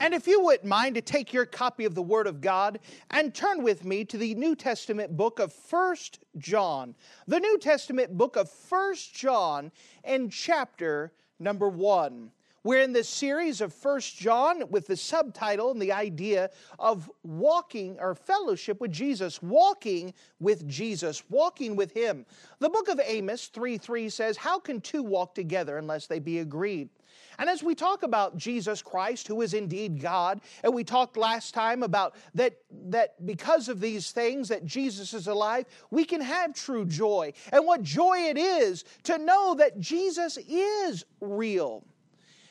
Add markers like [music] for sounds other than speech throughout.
And if you wouldn't mind to take your copy of the Word of God and turn with me to the New Testament book of First John. The New Testament book of First John in chapter number 1. We're in this series of First John with the subtitle and the idea of walking or fellowship with Jesus, walking with Jesus, walking with Him. The book of Amos 3 3 says, How can two walk together unless they be agreed? And as we talk about Jesus Christ, who is indeed God, and we talked last time about that, that because of these things, that Jesus is alive, we can have true joy. And what joy it is to know that Jesus is real.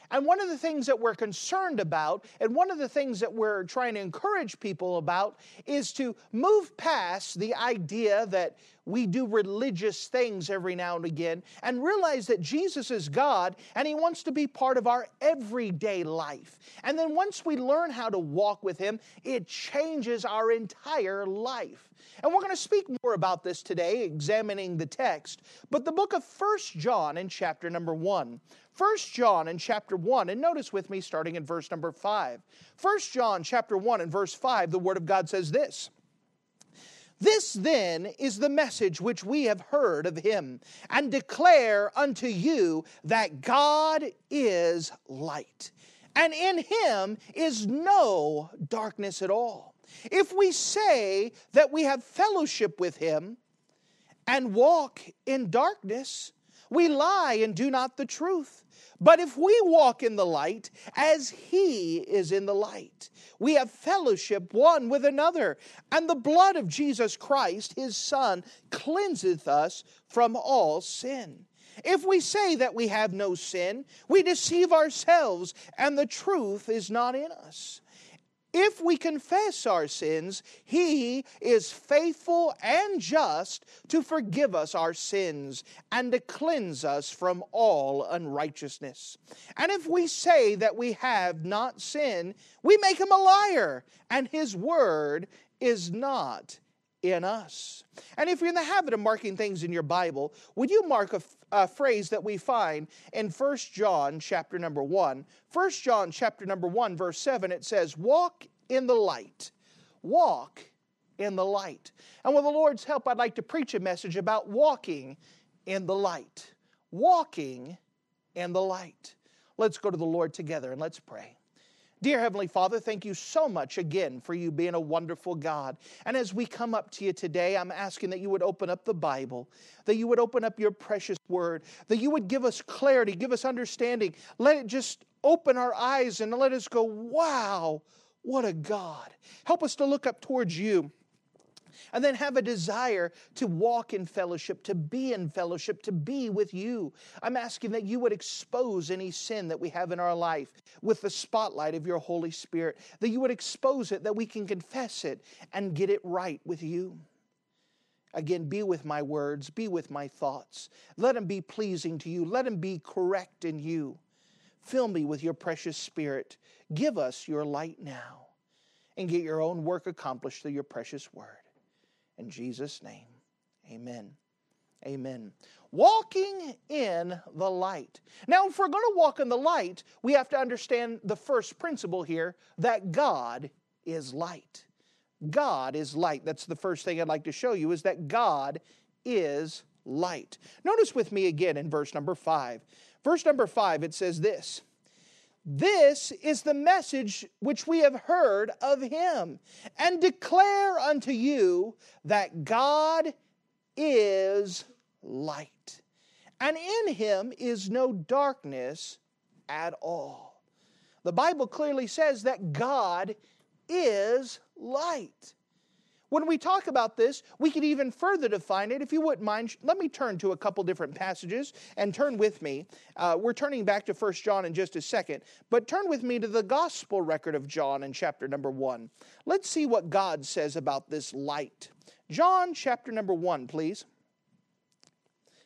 And one of the things that we're concerned about, and one of the things that we're trying to encourage people about, is to move past the idea that we do religious things every now and again and realize that Jesus is God and He wants to be part of our everyday life. And then once we learn how to walk with Him, it changes our entire life. And we're going to speak more about this today, examining the text. But the book of First John in chapter number 1. First John in chapter 1, and notice with me starting in verse number 5. First John chapter 1 and verse 5, the Word of God says this. This then is the message which we have heard of him, and declare unto you that God is light, and in him is no darkness at all. If we say that we have fellowship with him and walk in darkness, we lie and do not the truth. But if we walk in the light, as he is in the light, we have fellowship one with another, and the blood of Jesus Christ, his Son, cleanseth us from all sin. If we say that we have no sin, we deceive ourselves, and the truth is not in us. If we confess our sins, He is faithful and just to forgive us our sins and to cleanse us from all unrighteousness. And if we say that we have not sinned, we make Him a liar, and His word is not in us. And if you're in the habit of marking things in your Bible, would you mark a, phrase that we find in 1 John chapter number 1? 1 John chapter number 1 verse 7 it says, "Walk in the light. Walk in the light." And with the Lord's help, I'd like to preach a message about walking in the light. Walking in the light. Let's go to the Lord together and let's pray. Dear Heavenly Father, thank you so much again for you being a wonderful God. And as we come up to you today, I'm asking that you would open up the Bible, that you would open up your precious word, that you would give us clarity, give us understanding. Let it just open our eyes and let us go, wow, what a God. Help us to look up towards you and then have a desire to walk in fellowship, to be in fellowship, to be with you. I'm asking that you would expose any sin that we have in our life with the spotlight of your Holy Spirit, that you would expose it, that we can confess it and get it right with you. Again, be with my words, be with my thoughts. Let them be pleasing to you, let them be correct in you. Fill me with your precious spirit. Give us your light now and get your own work accomplished through your precious word. In Jesus' name, amen. Amen. Walking in the light. Now, if we're going to walk in the light, we have to understand the first principle here that God is light. God is light. That's the first thing I'd like to show you is that God is light. Notice with me again in verse number 5. Verse number 5 it says this this is the message which we have heard of him, and declare unto you that God is light, and in him is no darkness at all. The Bible clearly says that God is light. When we talk about this, we could even further define it. If you wouldn't mind, let me turn to a couple different passages and turn with me. Uh, we're turning back to 1 John in just a second, but turn with me to the gospel record of John in chapter number 1. Let's see what God says about this light. John chapter number 1, please.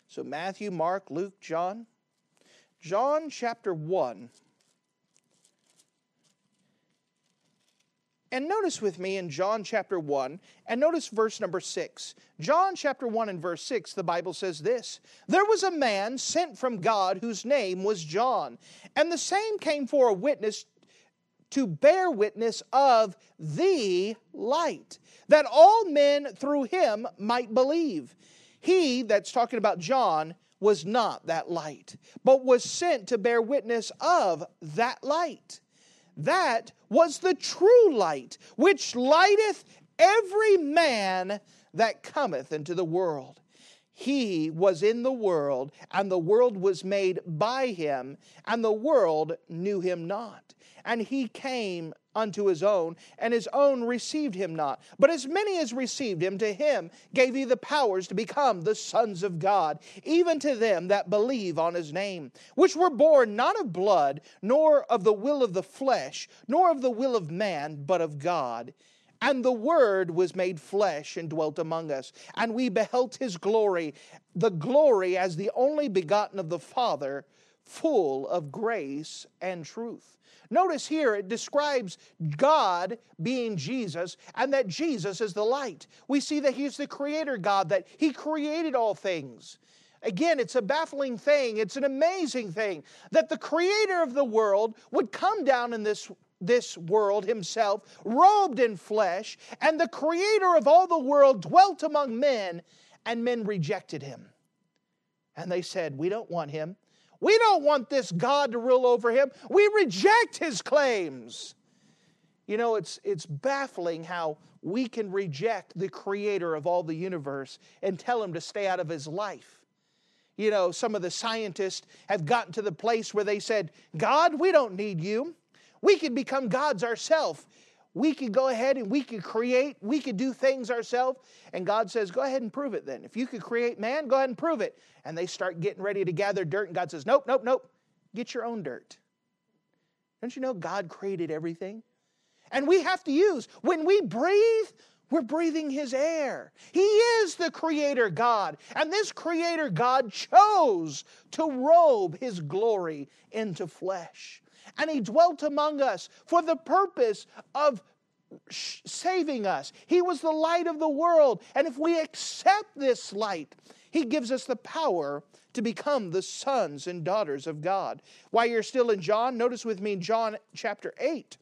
So Matthew, Mark, Luke, John. John chapter 1. And notice with me in John chapter 1, and notice verse number 6. John chapter 1 and verse 6, the Bible says this There was a man sent from God whose name was John, and the same came for a witness to bear witness of the light, that all men through him might believe. He, that's talking about John, was not that light, but was sent to bear witness of that light. That was the true light, which lighteth every man that cometh into the world. He was in the world, and the world was made by him, and the world knew him not. And he came unto his own, and his own received him not. But as many as received him, to him gave he the powers to become the sons of God, even to them that believe on his name, which were born not of blood, nor of the will of the flesh, nor of the will of man, but of God. And the Word was made flesh and dwelt among us, and we beheld his glory, the glory as the only begotten of the Father, full of grace and truth. Notice here it describes God being Jesus and that Jesus is the light. We see that He's the creator God, that He created all things. Again, it's a baffling thing. It's an amazing thing that the creator of the world would come down in this, this world himself, robed in flesh, and the creator of all the world dwelt among men, and men rejected him. And they said, We don't want him. We don't want this God to rule over him. We reject his claims. You know, it's, it's baffling how we can reject the creator of all the universe and tell him to stay out of his life. You know, some of the scientists have gotten to the place where they said, God, we don't need you. We can become gods ourselves we could go ahead and we could create, we could do things ourselves. And God says, Go ahead and prove it then. If you could create man, go ahead and prove it. And they start getting ready to gather dirt, and God says, Nope, nope, nope. Get your own dirt. Don't you know God created everything? And we have to use, when we breathe, we're breathing His air. He is the Creator God. And this Creator God chose to robe His glory into flesh and he dwelt among us for the purpose of saving us. He was the light of the world. And if we accept this light, he gives us the power to become the sons and daughters of God. While you're still in John, notice with me John chapter 8.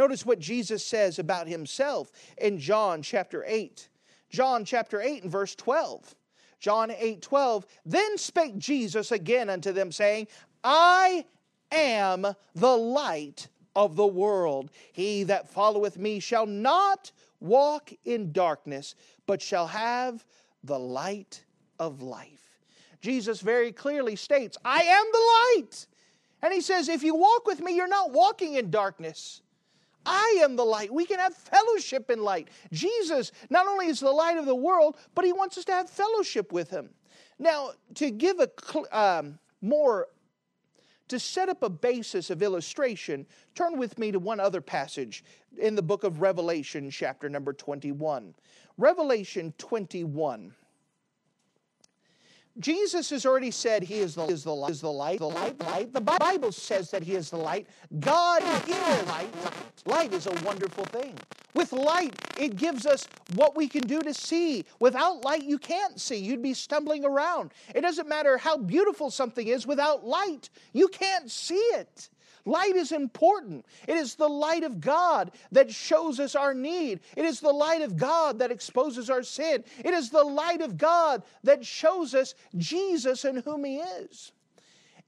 Notice what Jesus says about himself in John chapter 8. John chapter 8 and verse 12. John 8 12. Then spake Jesus again unto them, saying, I am the light of the world. He that followeth me shall not walk in darkness, but shall have the light of life. Jesus very clearly states, I am the light. And he says, if you walk with me, you're not walking in darkness. I am the light. We can have fellowship in light. Jesus not only is the light of the world, but he wants us to have fellowship with him. Now, to give a um, more to set up a basis of illustration, turn with me to one other passage in the book of Revelation, chapter number 21. Revelation 21. Jesus has already said he is the, is the, is the light, the light, light. The Bible says that he is the light. God is the light. Light is a wonderful thing. With light, it gives us what we can do to see. Without light, you can't see. You'd be stumbling around. It doesn't matter how beautiful something is, without light, you can't see it. Light is important. It is the light of God that shows us our need. It is the light of God that exposes our sin. It is the light of God that shows us Jesus and whom He is.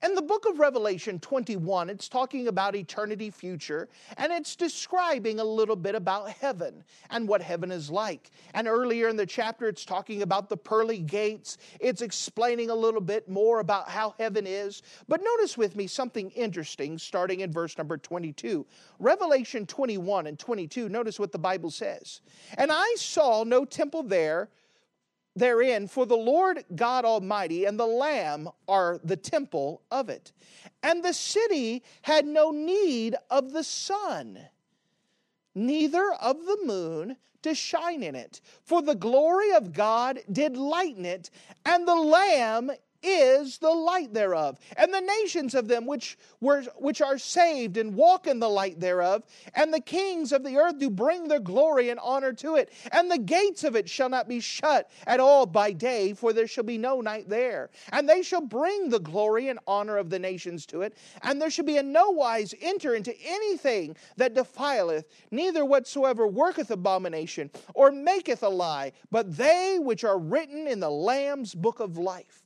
In the book of Revelation 21, it's talking about eternity future, and it's describing a little bit about heaven and what heaven is like. And earlier in the chapter, it's talking about the pearly gates. It's explaining a little bit more about how heaven is. But notice with me something interesting starting in verse number 22. Revelation 21 and 22, notice what the Bible says. And I saw no temple there therein, for the Lord God Almighty and the Lamb are the temple of it. And the city had no need of the sun, neither of the moon to shine in it, for the glory of God did lighten it, and the Lamb is the light thereof, and the nations of them which were which are saved and walk in the light thereof, and the kings of the earth do bring their glory and honor to it, and the gates of it shall not be shut at all by day, for there shall be no night there, and they shall bring the glory and honor of the nations to it, and there shall be in no wise enter into anything that defileth, neither whatsoever worketh abomination or maketh a lie, but they which are written in the Lamb's book of life.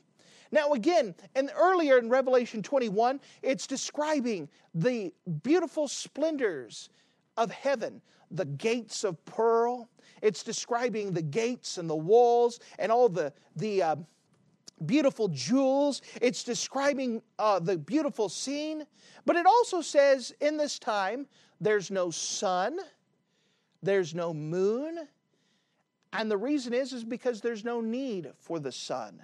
Now, again, and earlier in Revelation 21, it's describing the beautiful splendors of heaven, the gates of pearl. It's describing the gates and the walls and all the, the uh, beautiful jewels. It's describing uh, the beautiful scene. But it also says in this time, there's no sun, there's no moon. And the reason is, is because there's no need for the sun.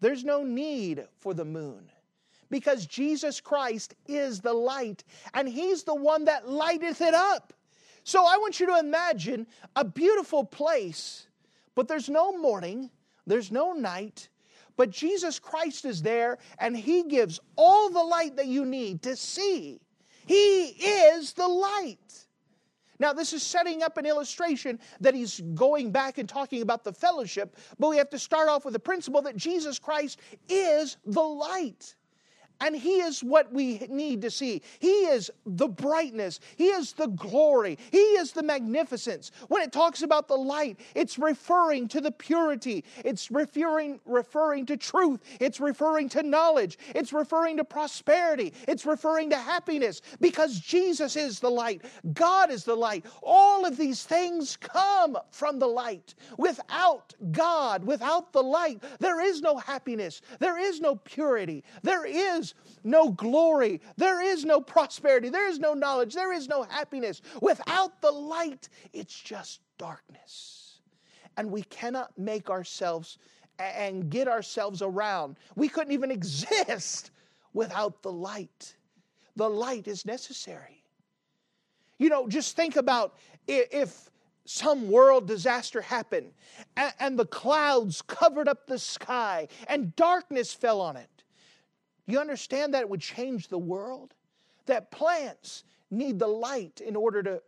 There's no need for the moon because Jesus Christ is the light and He's the one that lighteth it up. So I want you to imagine a beautiful place, but there's no morning, there's no night, but Jesus Christ is there and He gives all the light that you need to see. He is the light. Now, this is setting up an illustration that he's going back and talking about the fellowship, but we have to start off with the principle that Jesus Christ is the light. And He is what we need to see. He is the brightness. He is the glory. He is the magnificence. When it talks about the light, it's referring to the purity. It's referring, referring to truth. It's referring to knowledge. It's referring to prosperity. It's referring to happiness because Jesus is the light. God is the light. All of these things come from the light. Without God, without the light, there is no happiness. There is no purity. There is no glory, there is no prosperity, there is no knowledge, there is no happiness. Without the light, it's just darkness. And we cannot make ourselves and get ourselves around. We couldn't even [laughs] exist without the light. The light is necessary. You know, just think about if some world disaster happened and, the clouds covered up the sky and darkness fell on it. You understand that it would change the world? That plants need the light in order to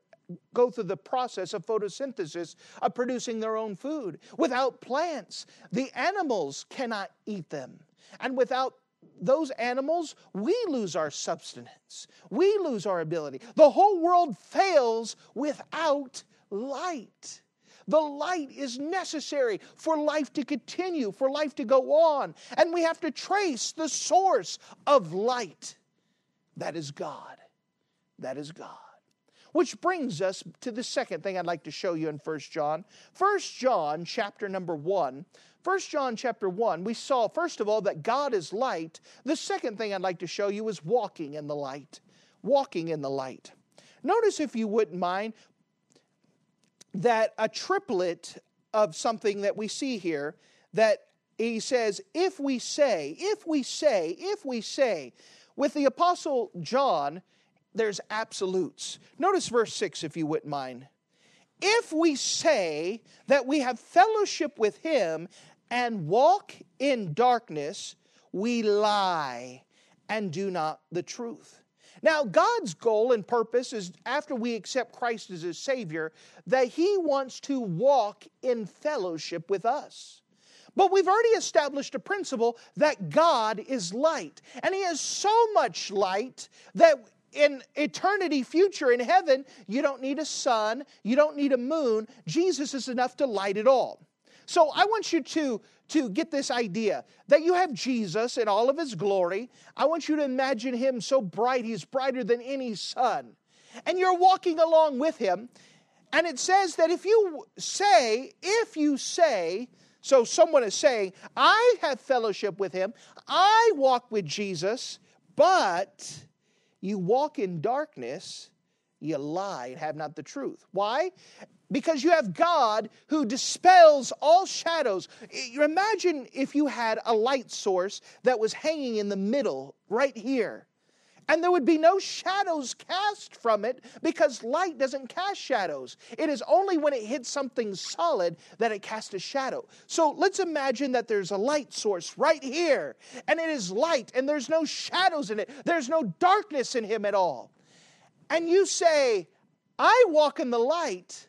go through the process of photosynthesis of producing their own food. Without plants, the animals cannot eat them. And without those animals, we lose our substance. We lose our ability. The whole world fails without light. The light is necessary for life to continue, for life to go on. And we have to trace the source of light. That is God. That is God. Which brings us to the second thing I'd like to show you in First John. First John, chapter number 1. 1 John chapter 1, we saw, first of all, that God is light. The second thing I'd like to show you is walking in the light. Walking in the light. Notice, if you wouldn't mind, that a triplet of something that we see here that he says, if we say, if we say, if we say, with the Apostle John, there's absolutes. Notice verse 6, if you wouldn't mind. If we say that we have fellowship with him and walk in darkness, we lie and do not the truth. Now, God's goal and purpose is after we accept Christ as His Savior, that He wants to walk in fellowship with us. But we've already established a principle that God is light. And He is so much light that in eternity future in heaven, you don't need a sun, you don't need a moon. Jesus is enough to light it all. So I want you to, to get this idea that you have Jesus in all of his glory. I want you to imagine him so bright, he's brighter than any sun. And you're walking along with him. And it says that if you say, if you say, so someone is saying, I have fellowship with him, I walk with Jesus, but you walk in darkness, you lie and have not the truth. Why? Because you have God who dispels all shadows. Imagine if you had a light source that was hanging in the middle, right here and there would be no shadows cast from it because light doesn't cast shadows. It is only when it hits something solid that it casts a shadow. So let's imagine that there's a light source right here, and it is light, and there's no shadows in it, there's no darkness in Him at all. And you say, I walk in the light,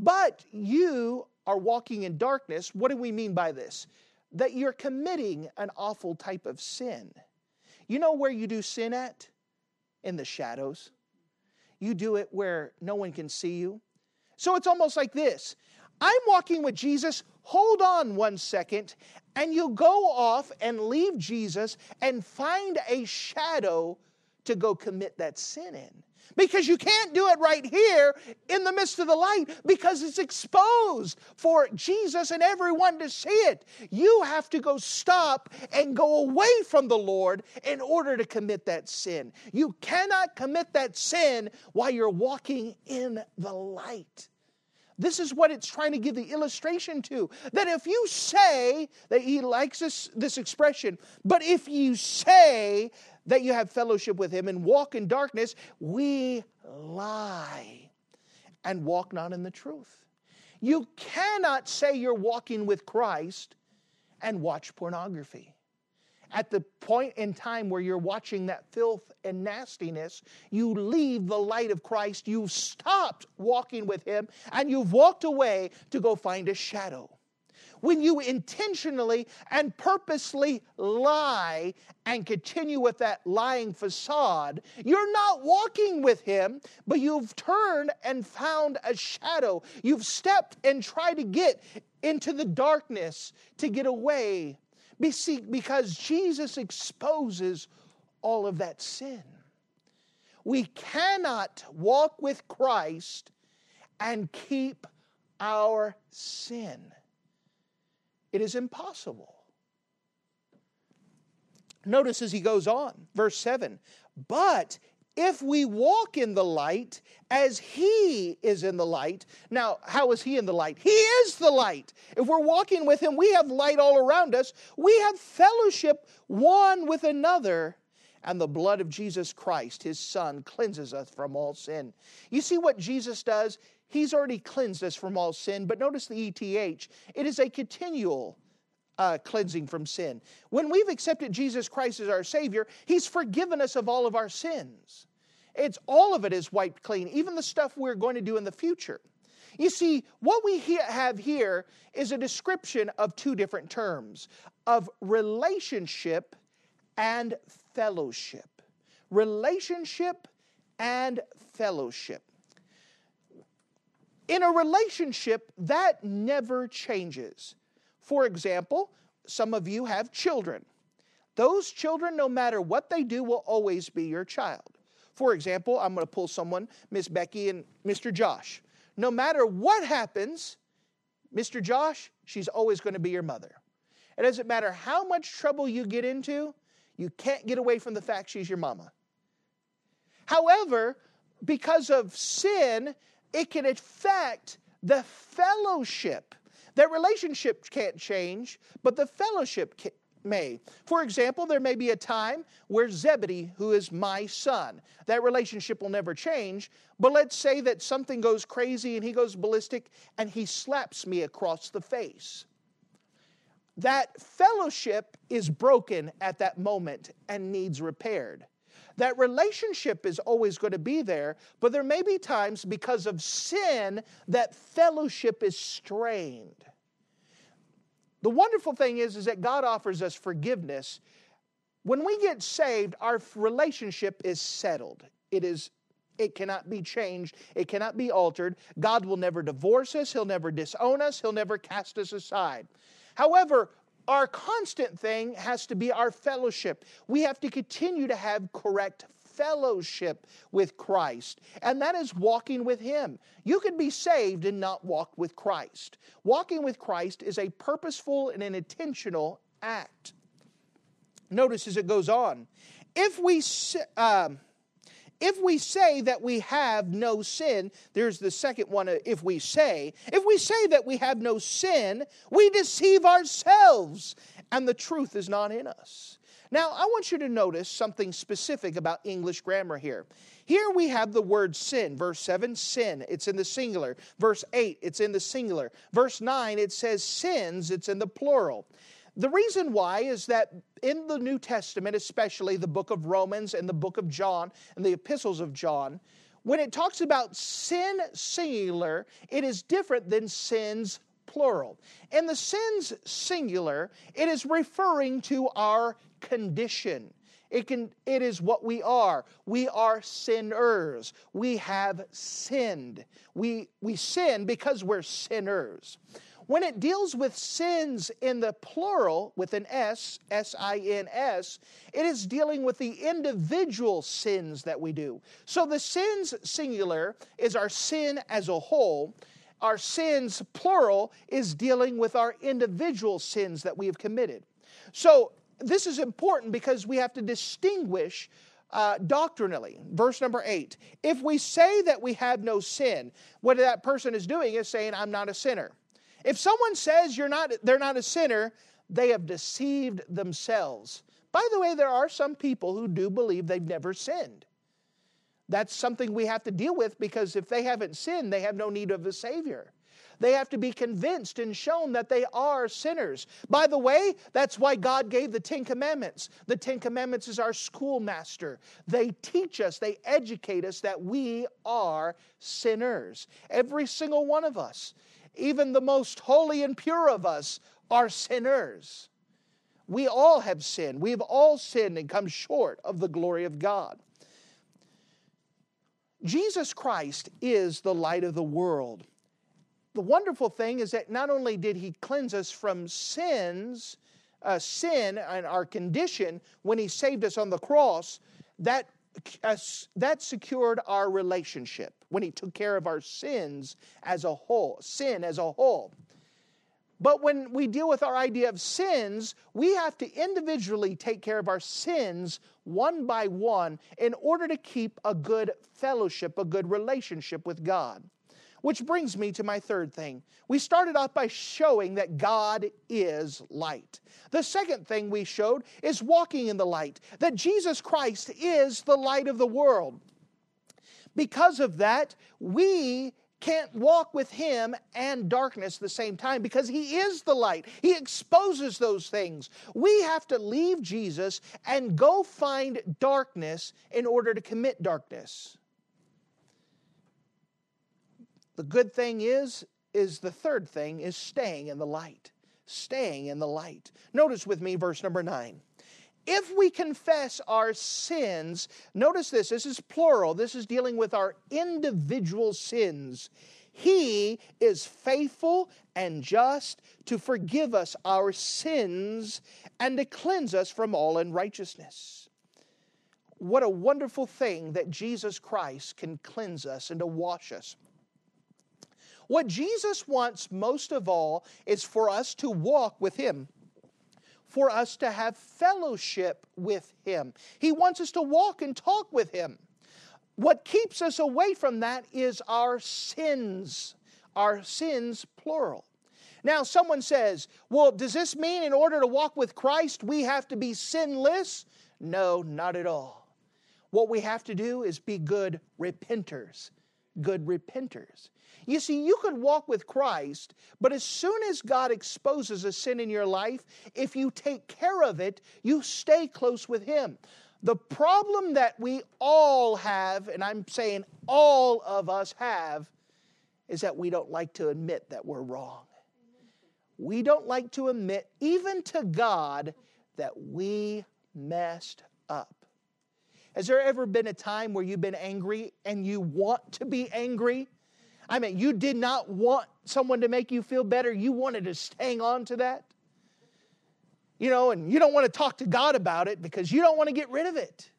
but you are walking in darkness. What do we mean by this? That you're committing an awful type of sin. You know where you do sin at? In the shadows. You do it where no one can see you. So it's almost like this I'm walking with Jesus. Hold on one second, and you go off and leave Jesus and find a shadow to go commit that sin in. Because you can't do it right here in the midst of the light because it's exposed for Jesus and everyone to see it. You have to go stop and go away from the Lord in order to commit that sin. You cannot commit that sin while you're walking in the light. This is what it's trying to give the illustration to. That if you say, that he likes this, this expression, but if you say that you have fellowship with him and walk in darkness, we lie and walk not in the truth. You cannot say you're walking with Christ and watch pornography. At the point in time where you're watching that filth and nastiness, you leave the light of Christ, you've stopped walking with Him, and you've walked away to go find a shadow when you intentionally and purposely lie and continue with that lying facade, you're not walking with Him, but you've turned and found a shadow. You've stepped and tried to get into the darkness to get away because Jesus exposes all of that sin. We cannot walk with Christ and keep our sin. It is impossible. Notice as he goes on, verse 7 But if we walk in the light as he is in the light. Now, how is he in the light? He is the light. If we're walking with him, we have light all around us. We have fellowship one with another. And the blood of Jesus Christ, his son, cleanses us from all sin. You see what Jesus does? He's already cleansed us from all sin, but notice the ETH. It is a continual uh, cleansing from sin. When we've accepted Jesus Christ as our Savior, He's forgiven us of all of our sins. It's all of it is wiped clean, even the stuff we're going to do in the future. You see, what we have here is a description of two different terms of relationship and fellowship. Relationship and fellowship. In a relationship, that never changes. For example, some of you have children. Those children, no matter what they do, will always be your child. For example, I'm going to pull someone, Miss Becky and Mr. Josh. No matter what happens, Mr. Josh, she's always going to be your mother. It doesn't matter how much trouble you get into, you can't get away from the fact she's your mama. However, because of sin it can affect the fellowship. That relationship can't change, but the fellowship can, may. For example, there may be a time where Zebedee, who is my son, that relationship will never change, but let's say that something goes crazy and he goes ballistic and he slaps me across the face. That fellowship is broken at that moment and needs repaired. That relationship is always going to be there, but there may be times because of sin that fellowship is strained. The wonderful thing is, is that God offers us forgiveness. When we get saved, our relationship is settled. It is It cannot be changed. It cannot be altered. God will never divorce us. He'll never disown us. He'll never cast us aside. However, our constant thing has to be our fellowship. We have to continue to have correct fellowship with Christ, and that is walking with Him. You could be saved and not walk with Christ. Walking with Christ is a purposeful and an intentional act. Notice as it goes on, if we um, if we say that we have no sin, there's the second one. Uh, if we say, if we say that we have no sin, we deceive ourselves, and the truth is not in us. Now, I want you to notice something specific about English grammar here. Here we have the word sin. Verse 7, sin, it's in the singular. Verse 8, it's in the singular. Verse 9, it says sins, it's in the plural. The reason why is that in the New Testament, especially the book of Romans and the book of John and the epistles of John, when it talks about sin singular, it is different than sins plural. In the sins singular, it is referring to our condition. It, can, it is what we are. We are sinners. We have sinned. We, we sin because we're sinners. When it deals with sins in the plural with an S, S I N S, it is dealing with the individual sins that we do. So the sins singular is our sin as a whole. Our sins plural is dealing with our individual sins that we have committed. So this is important because we have to distinguish uh, doctrinally. Verse number eight. If we say that we have no sin, what that person is doing is saying, I'm not a sinner. If someone says you're not, they're not a sinner, they have deceived themselves. By the way, there are some people who do believe they've never sinned. That's something we have to deal with because if they haven't sinned, they have no need of a Savior. They have to be convinced and shown that they are sinners. By the way, that's why God gave the Ten Commandments. The Ten Commandments is our schoolmaster. They teach us, they educate us that we are sinners. Every single one of us even the most holy and pure of us are sinners. We all have sinned. We've all sinned and come short of the glory of God. Jesus Christ is the light of the world. The wonderful thing is that not only did he cleanse us from sins, uh, sin and our condition when he saved us on the cross, that that secured our relationship when he took care of our sins as a whole, sin as a whole. But when we deal with our idea of sins, we have to individually take care of our sins one by one in order to keep a good fellowship, a good relationship with God. Which brings me to my third thing. We started off by showing that God is light. The second thing we showed is walking in the light, that Jesus Christ is the light of the world. Because of that, we can't walk with him and darkness at the same time because he is the light. He exposes those things. We have to leave Jesus and go find darkness in order to commit darkness. The good thing is, is the third thing is staying in the light. Staying in the light. Notice with me verse number nine. If we confess our sins, notice this, this is plural, this is dealing with our individual sins. He is faithful and just to forgive us our sins and to cleanse us from all unrighteousness. What a wonderful thing that Jesus Christ can cleanse us and to wash us. What Jesus wants most of all is for us to walk with Him, for us to have fellowship with Him. He wants us to walk and talk with Him. What keeps us away from that is our sins, our sins, plural. Now, someone says, well, does this mean in order to walk with Christ, we have to be sinless? No, not at all. What we have to do is be good repenters. Good repenters. You see, you could walk with Christ, but as soon as God exposes a sin in your life, if you take care of it, you stay close with Him. The problem that we all have, and I'm saying all of us have, is that we don't like to admit that we're wrong. We don't like to admit, even to God, that we messed up. Has there ever been a time where you've been angry and you want to be angry? I mean, you did not want someone to make you feel better. You wanted to hang on to that. You know, and you don't want to talk to God about it because you don't want to get rid of it.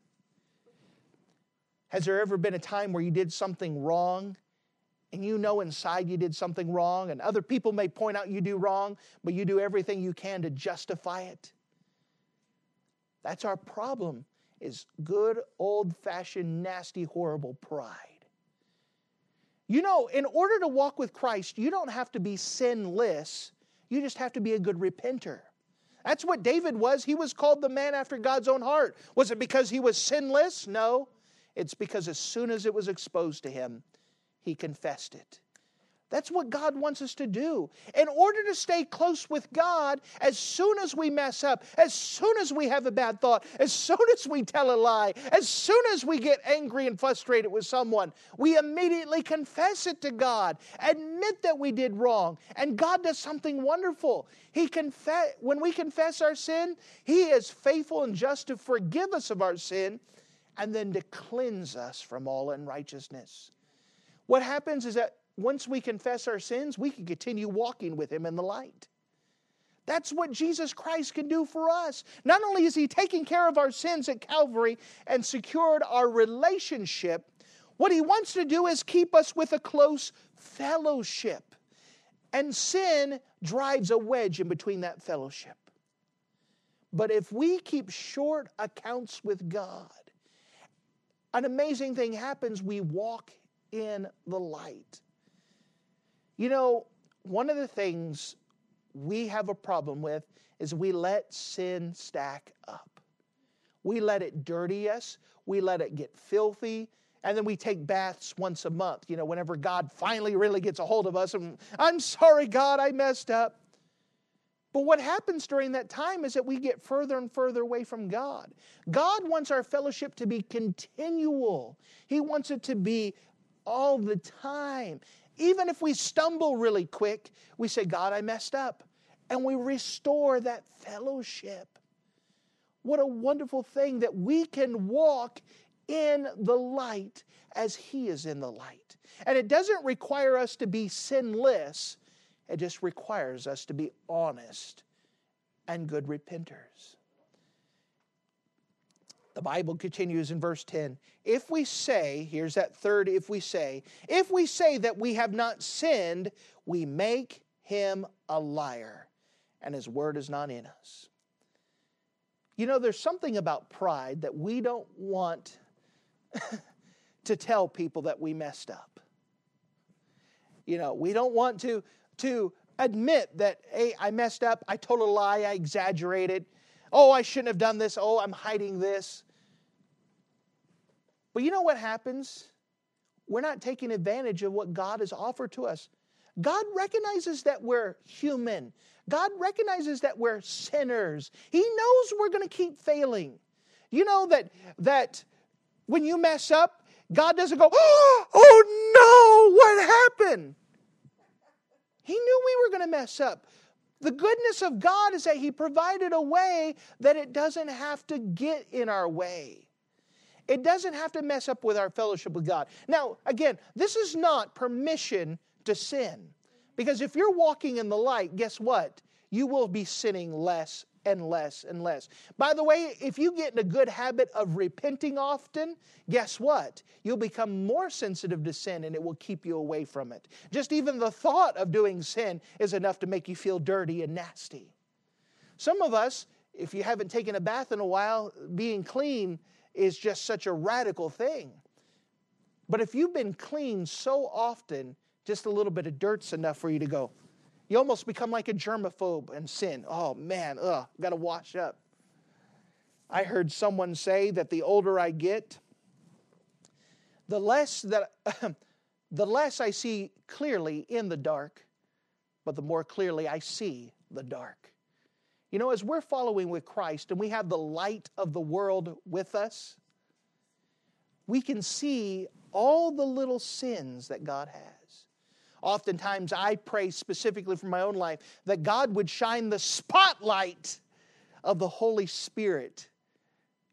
Has there ever been a time where you did something wrong and you know inside you did something wrong and other people may point out you do wrong, but you do everything you can to justify it? That's our problem is good old-fashioned nasty horrible pride. You know, in order to walk with Christ, you don't have to be sinless. You just have to be a good repenter. That's what David was. He was called the man after God's own heart. Was it because he was sinless? No. It's because as soon as it was exposed to him, he confessed it. That's what God wants us to do. In order to stay close with God, as soon as we mess up, as soon as we have a bad thought, as soon as we tell a lie, as soon as we get angry and frustrated with someone, we immediately confess it to God, admit that we did wrong, and God does something wonderful. He confess when we confess our sin, He is faithful and just to forgive us of our sin and then to cleanse us from all unrighteousness. What happens is that once we confess our sins, we can continue walking with Him in the light. That's what Jesus Christ can do for us. Not only is He taking care of our sins at Calvary and secured our relationship, what He wants to do is keep us with a close fellowship. And sin drives a wedge in between that fellowship. But if we keep short accounts with God, an amazing thing happens. We walk in the light. You know, one of the things we have a problem with is we let sin stack up. We let it dirty us, we let it get filthy, and then we take baths once a month, you know, whenever God finally really gets a hold of us and I'm sorry, God, I messed up. But what happens during that time is that we get further and further away from God. God wants our fellowship to be continual, He wants it to be all the time. Even if we stumble really quick, we say, God, I messed up. And we restore that fellowship. What a wonderful thing that we can walk in the light as He is in the light. And it doesn't require us to be sinless, it just requires us to be honest and good repenters. The Bible continues in verse 10 if we say, here's that third if we say, if we say that we have not sinned, we make him a liar, and his word is not in us. You know, there's something about pride that we don't want [laughs] to tell people that we messed up. You know, we don't want to, to admit that, hey, I messed up, I told a lie, I exaggerated. Oh, I shouldn't have done this. Oh, I'm hiding this. But you know what happens? We're not taking advantage of what God has offered to us. God recognizes that we're human. God recognizes that we're sinners. He knows we're going to keep failing. You know that that when you mess up, God doesn't go, [gasps] "Oh no, what happened?" He knew we were going to mess up. The goodness of God is that He provided a way that it doesn't have to get in our way. It doesn't have to mess up with our fellowship with God. Now, again, this is not permission to sin. Because if you're walking in the light, guess what? You will be sinning less and less and less. By the way, if you get in a good habit of repenting often, guess what? You'll become more sensitive to sin and it will keep you away from it. Just even the thought of doing sin is enough to make you feel dirty and nasty. Some of us, if you haven't taken a bath in a while, being clean is just such a radical thing. But if you've been clean so often, just a little bit of dirt's enough for you to go. You almost become like a germaphobe and sin. Oh man, ugh, gotta wash up. I heard someone say that the older I get, the less that [clears throat] the less I see clearly in the dark, but the more clearly I see the dark. You know, as we're following with Christ and we have the light of the world with us, we can see all the little sins that God has. Oftentimes, I pray specifically for my own life that God would shine the spotlight of the Holy Spirit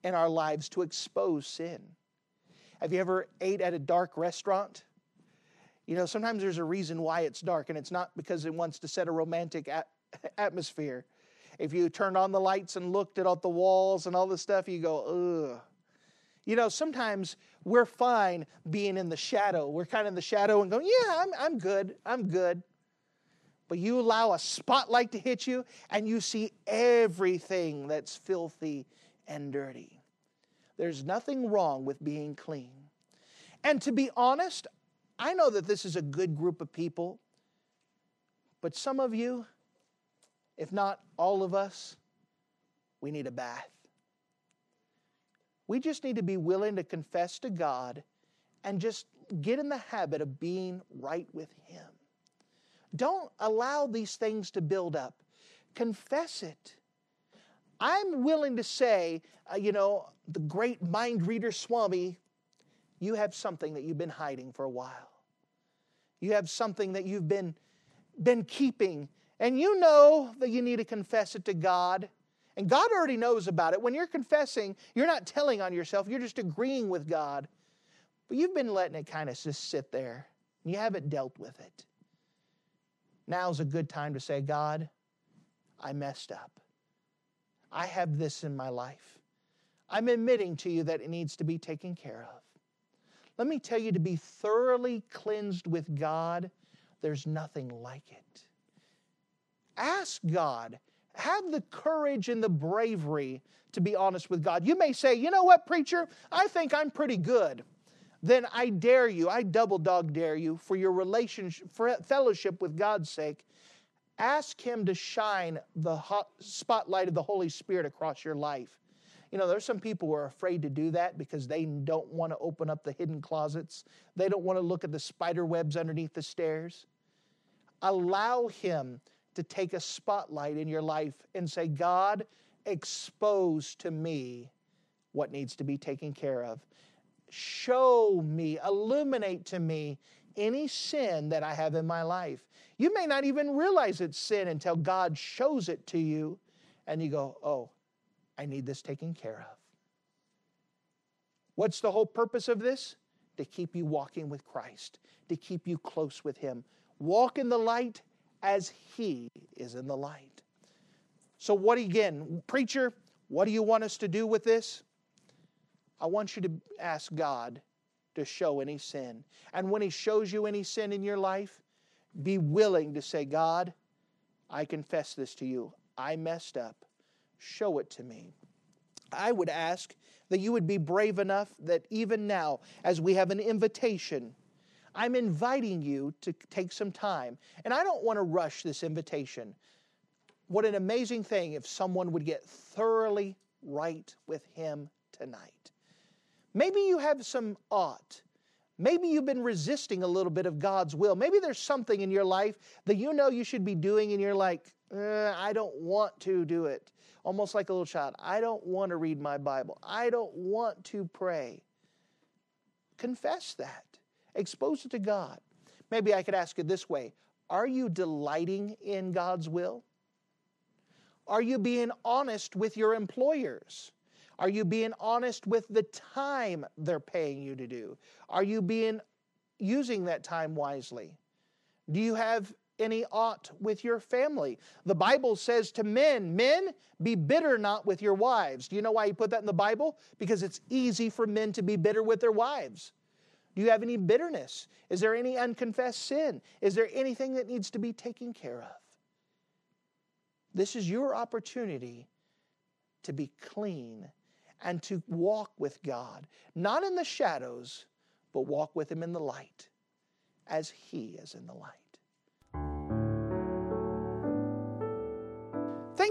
in our lives to expose sin. Have you ever ate at a dark restaurant? You know, sometimes there's a reason why it's dark, and it's not because it wants to set a romantic at- atmosphere. If you turned on the lights and looked at all the walls and all the stuff, you go, ugh. You know, sometimes we're fine being in the shadow. We're kind of in the shadow and going, yeah, I'm, I'm good. I'm good. But you allow a spotlight to hit you and you see everything that's filthy and dirty. There's nothing wrong with being clean. And to be honest, I know that this is a good group of people, but some of you, if not all of us, we need a bath. We just need to be willing to confess to God and just get in the habit of being right with Him. Don't allow these things to build up. Confess it. I'm willing to say, uh, you know, the great mind reader Swami, you have something that you've been hiding for a while. You have something that you've been, been keeping, and you know that you need to confess it to God. And God already knows about it. When you're confessing, you're not telling on yourself, you're just agreeing with God. But you've been letting it kind of just sit there, and you haven't dealt with it. Now's a good time to say, God, I messed up. I have this in my life. I'm admitting to you that it needs to be taken care of. Let me tell you to be thoroughly cleansed with God, there's nothing like it. Ask God. Have the courage and the bravery to be honest with God. You may say, you know what, preacher? I think I'm pretty good. Then I dare you, I double dog dare you for your relationship, for fellowship with God's sake. Ask Him to shine the spotlight of the Holy Spirit across your life. You know, there's some people who are afraid to do that because they don't want to open up the hidden closets. They don't want to look at the spider webs underneath the stairs. Allow Him to take a spotlight in your life and say, God, expose to me what needs to be taken care of. Show me, illuminate to me any sin that I have in my life. You may not even realize it's sin until God shows it to you and you go, oh, I need this taken care of. What's the whole purpose of this? To keep you walking with Christ, to keep you close with Him. Walk in the light as He is in the light. So, what again, preacher, what do you want us to do with this? I want you to ask God to show any sin. And when He shows you any sin in your life, be willing to say, God, I confess this to you. I messed up show it to me. I would ask that you would be brave enough that even now, as we have an invitation, I'm inviting you to take some time. And I don't want to rush this invitation. What an amazing thing if someone would get thoroughly right with Him tonight. Maybe you have some ought. Maybe you've been resisting a little bit of God's will. Maybe there's something in your life that you know you should be doing, and you're like, eh, I don't want to do it almost like a little child. I don't want to read my Bible. I don't want to pray. Confess that. Expose it to God. Maybe I could ask it this way Are you delighting in God's will? Are you being honest with your employers? Are you being honest with the time they're paying you to do? Are you being using that time wisely? Do you have any ought with your family. The Bible says to men, Men, be bitter not with your wives. Do you know why he put that in the Bible? Because it's easy for men to be bitter with their wives. Do you have any bitterness? Is there any unconfessed sin? Is there anything that needs to be taken care of? This is your opportunity to be clean and to walk with God, not in the shadows, but walk with Him in the light as He is in the light.